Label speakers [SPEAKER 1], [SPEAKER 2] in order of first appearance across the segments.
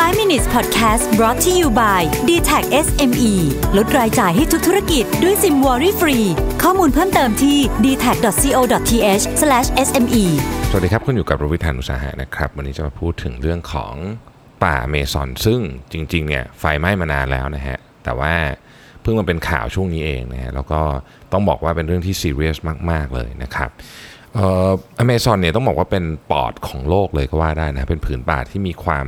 [SPEAKER 1] 5 minutes podcast brought to you by d t a c SME ลดรายจ่ายให้ทุกธุรกิจด้วยซิมวอรี่ฟรี ข้อมูลเพิ่มเติมที่ d t a c c o t h s m e
[SPEAKER 2] สวัสดีครับ คุณอยู่กับรวิทยานุสาหะนะครับ วันนี้จะมาพูดถึงเรื่องของป่าเมซอน ซึ่งจริงๆเนี่ยไฟไหม้มานานแล้วนะฮะ แต่ว่าเพิ่งมาเป็นข่าวช่วงนี้เองนะฮะ แล้วก็ต้องบอกว่าเป็นเรื่องที่ซีเรียสมาก ๆ เลยนะครับเอ่ออเมซอนเนี่ยต้องบอกว่าเป็นปอดของโลกเลยก็ว่าได้นะ เป็นผืนป่าที่มีความ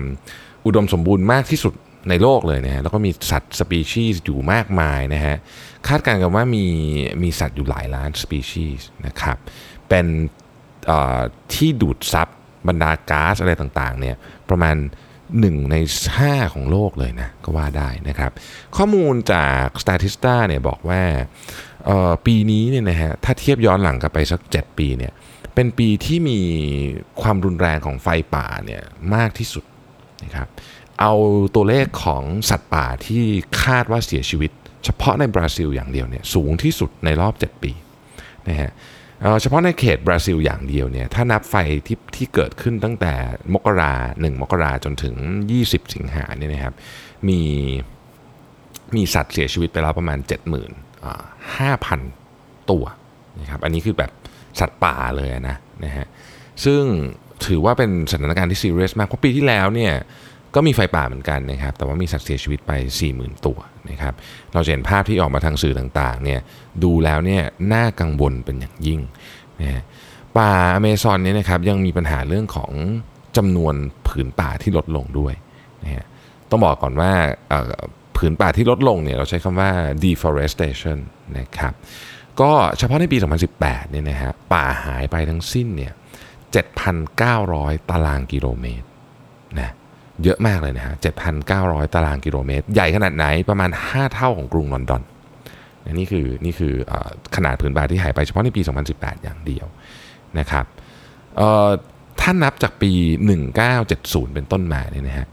[SPEAKER 2] อุดมสมบูรณ์มากที่สุดในโลกเลยนะฮะแล้วก็มีสัตว์สปีชีส์อยู่มากมายนะฮะคาดการณ์กันว่ามีมีสัตว์อยู่หลายล้านสปีชีส์นะครับเป็นที่ดูดซับบรรดาก๊าซอะไรต่างๆเนี่ยประมาณ 1 ใน 5 ของโลกเลยนะก็ว่าได้นะครับ ข้อมูลจาก Statista เนี่ยบอกว่าปีนี้เนี่ยนะฮะถ้าเทียบย้อนหลังกลับไปสัก 7 ปีเนี่ยเป็นปีที่มีความรุนแรงของไฟป่าเนี่ยมากที่สุด นะครับเอาตัวเลขของสัตว์ป่าที่คาดว่าเสียชีวิต เฉพาะในบราซิลอย่างเดียวเนี่ยสูงที่สุดในรอบ 7 ปีนะฮะเฉพาะในเขตบราซิลอย่างเดียวเนี่ยถ้านับไฟที่ที่เกิดขึ้นตั้งแต่มกราหนึ่งมกราจนถึง 20 สิงหาเนี่ยนะครับมีมีสัตว์เสียชีวิตไปแล้วประมาณ 75,000 ตัวนะครับอันนี้คือแบบสัตว์ป่าเลยนะนะฮะซึ่ง ถือว่าเป็นสถานการณ์ที่ซีเรียสมากเพราะปีที่แล้วเนี่ยก็มีไฟป่าเหมือนกันนะครับแต่ว่ามีสัตว์เสียชีวิตไป 40,000 ตัวนะครับเราเห็นภาพที่ออกมาทางสื่อต่างๆเนี่ยดูแล้วเนี่ยน่ากังวลเป็นอย่างยิ่งนะฮะป่าอเมซอนเนี่ยนะครับยังมีปัญหาเรื่องของจำนวนผืนป่าที่ลดลงด้วยนะฮะต้องบอกก่อนว่าผืนป่าที่ลดลงเนี่ยเราใช้คำว่า deforestation นะครับก็เฉพาะในปี 2018เนี่ยนะฮะป่าหายไปทั้งสิ้นเนี่ย 7,900 ตารางกิโลเมตรนะเยอะมากเลยนะฮะ 7,900 ตารางกิโลเมตร ใหญ่ขนาดไหนประมาณ 5 เท่าของกรุงลอนดอนนี่คือนี่คืออขนาดผืนป่าที่หายไปเฉพาะในปี 2018 อย่างเดียวนะครับเอ่อถ้านับจากปี 1970 เป็นต้นมาเนี่ยนะฮะ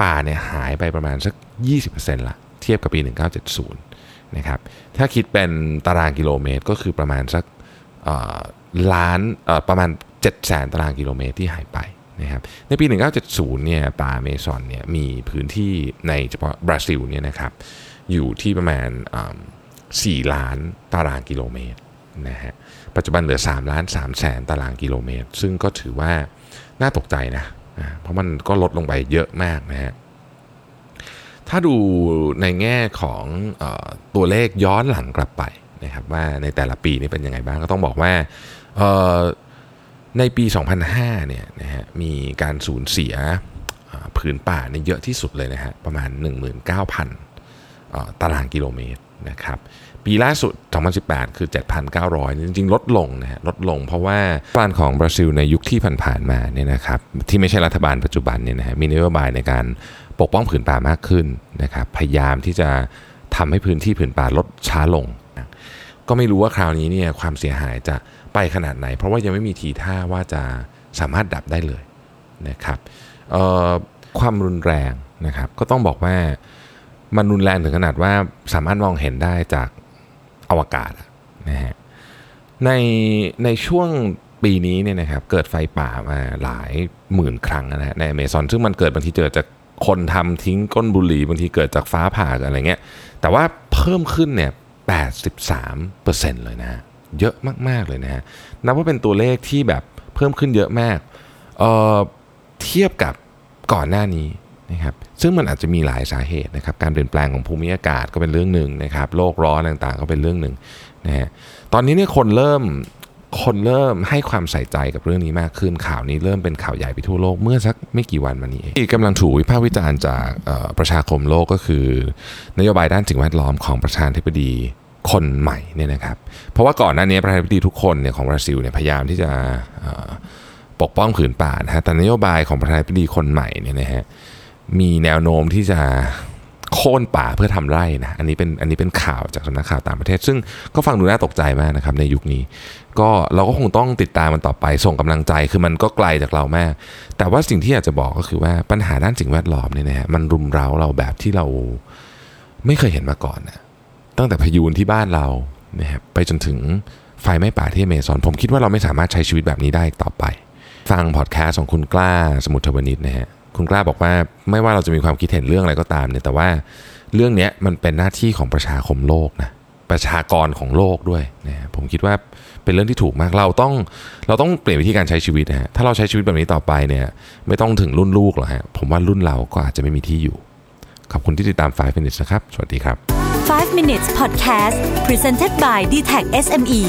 [SPEAKER 2] ป่าเนี่ยหายไปประมาณสัก 20%ละเทียบกับปี 1970 นะครับถ้าคิดเป็นตารางกิโลเมตรก็คือประมาณสักล้านประมาณ 7 0 0แสนตารางกิโลเมตรที่หายไปนะครับในปี 1970 เนี่ยป่าเมซอนเนี่ยมีพื้นที่ในเฉพาะบราซิลเนี่ยนะครับอยู่ที่ประมาณ 4 ล้านตารางกิโลเมตรนะฮะปัจจุบันเหลือ 3 ล้าน3แสนตารางกิโลเมตร ซึ่งก็ถือว่าน่าตกใจนะ เพราะมันก็ลดลงไปเยอะมากนะฮะถ้าดูในแง่ของอตัวเลขย้อนหลังกลับไปนะครับว่าในแต่ละปีนี่เป็นยังไงบ้างก็ต้องบอกว่า ในปี 2005 เนี่ยนะฮะมีการสูญเสียผืนป่าเนี่ยเยอะที่สุดเลยนะฮะประมาณ 19,000 ตารางกิโลเมตรนะครับปีล่าสุด 2018 คือ 7,900 จริงๆ ลดลงนะฮะลดลงเพราะว่ารัฐบาลของบราซิลในยุคที่ผ่านๆมาเนี่ยนะครับที่ไม่ใช่รัฐบาลปัจจุบันเนี่ยนะฮะมีนโยบายในการปกป้องผืนป่ามากขึ้นนะครับพยายามที่จะทำให้พื้นที่ผืนป่าลดช้าลง ก็ไม่รู้ว่าคราวนี้เนี่ยความเสียหายจะไปขนาดไหน เพราะว่ายังไม่มีทีท่าว่าจะสามารถดับได้เลยนะครับความรุนแรงนะครับ ก็ต้องบอกว่ามันรุนแรงถึงขนาดว่าสามารถมองเห็นได้จากอวกาศนะฮะในในช่วงปีนี้เนี่ยนะครับเกิดไฟป่ามาหลายหมื่นครั้งนะฮะในอเมซอนซึ่งมันเกิดบางทีเกิดจากคนทำทิ้งก้นบุหรี่บางทีเกิดจากฟ้าผ่าอะไรเงี้ยแต่ว่าเพิ่มขึ้นเนี่ย 83%เลยนะเยอะมากๆเลยนะฮะนับว่าเป็นตัวเลขที่แบบเพิ่มขึ้นเยอะมากเอ่อเทียบกับก่อนหน้านี้นะครับซึ่งมันอาจจะมีหลายสาเหตุนะครับการเปลี่ยนแปลงของภูมิอากาศก็เป็นเรื่องหนึ่งนะครับโลกร้อนต่างๆก็เป็นเรื่องหนึ่งนะฮะตอนนี้เนี่ยคนเริ่ม คนเริ่มให้ความใส่ใจกับเรื่องนี้มากขึ้น ข่าวนี้เริ่มเป็นข่าวใหญ่ไปทั่วโลกเมื่อสักไม่กี่วันมานี้องที่กำลังถูกวิพากษ์วิจารณ์จากประชาคมโลกก็คือ นโยบายด้านสิ่งแวดล้อมของประธานาธิบดีคนใหม่เนี่ยนะครับ เพราะว่าก่อนหน้านี้ประธานาธิบดีทุกคนเนี่ยของบราซิลเนี่ยพยายามที่จะปกป้องผืนป่านะฮะแต่นโยบายของประธานาธิบดีคนใหม่เนี่ยนะฮะมีแนวโน้มที่จะ โค่นป่าเพื่อทำไร่นะอันนี้เป็นอันนี้เป็นข่าวจากสำนักข่าวต่างประเทศ ซึ่งก็ฟังดูน่าตกใจมากนะครับในยุคนี้ ก็เราก็คงต้องติดตามมันต่อไปส่งกำลังใจคือมันก็ไกลจากเราแมากแต่ว่าสิ่งที่อยากจะบอกก็คือว่าปัญหาด้านสิ่งแวดล้อมเนี่ยนะฮะมันรุมเร้าเราแบบที่เราไม่เคยเห็นมาก่อนนะตั้งแต่พายุที่บ้านเรานะครับไปจนถึงไฟไหม้ป่าที่เมซอน ผมคิดว่าเราไม่สามารถใช้ชีวิตแบบนี้ได้อีกต่อไป ฟังพอดแคสต์ของคุณกล้าสมุทรวณิชนะฮะ คุณกล้าบอกว่าไม่ว่าเราจะมีความคิดเห็นเรื่องอะไรก็ตามเนี่ยแต่ว่าเรื่องนี้มันเป็นหน้าที่ของประชาคมโลกนะประชากรของโลกด้วยนะผมคิดว่าเป็นเรื่องที่ถูกมากเราต้องเราต้องเปลี่ยนวิธีการใช้ชีวิตนะฮะถ้าเราใช้ชีวิตแบบนี้ต่อไปเนี่ยไม่ต้องถึงรุ่นลูกหรอกฮะผมว่ารุ่นเราก็อาจจะไม่มีที่อยู่ ขอบคุณที่ติดตาม 5 minutes นะครับ สวัสดีครับ
[SPEAKER 1] 5 minutes podcast presented by d t e c h SME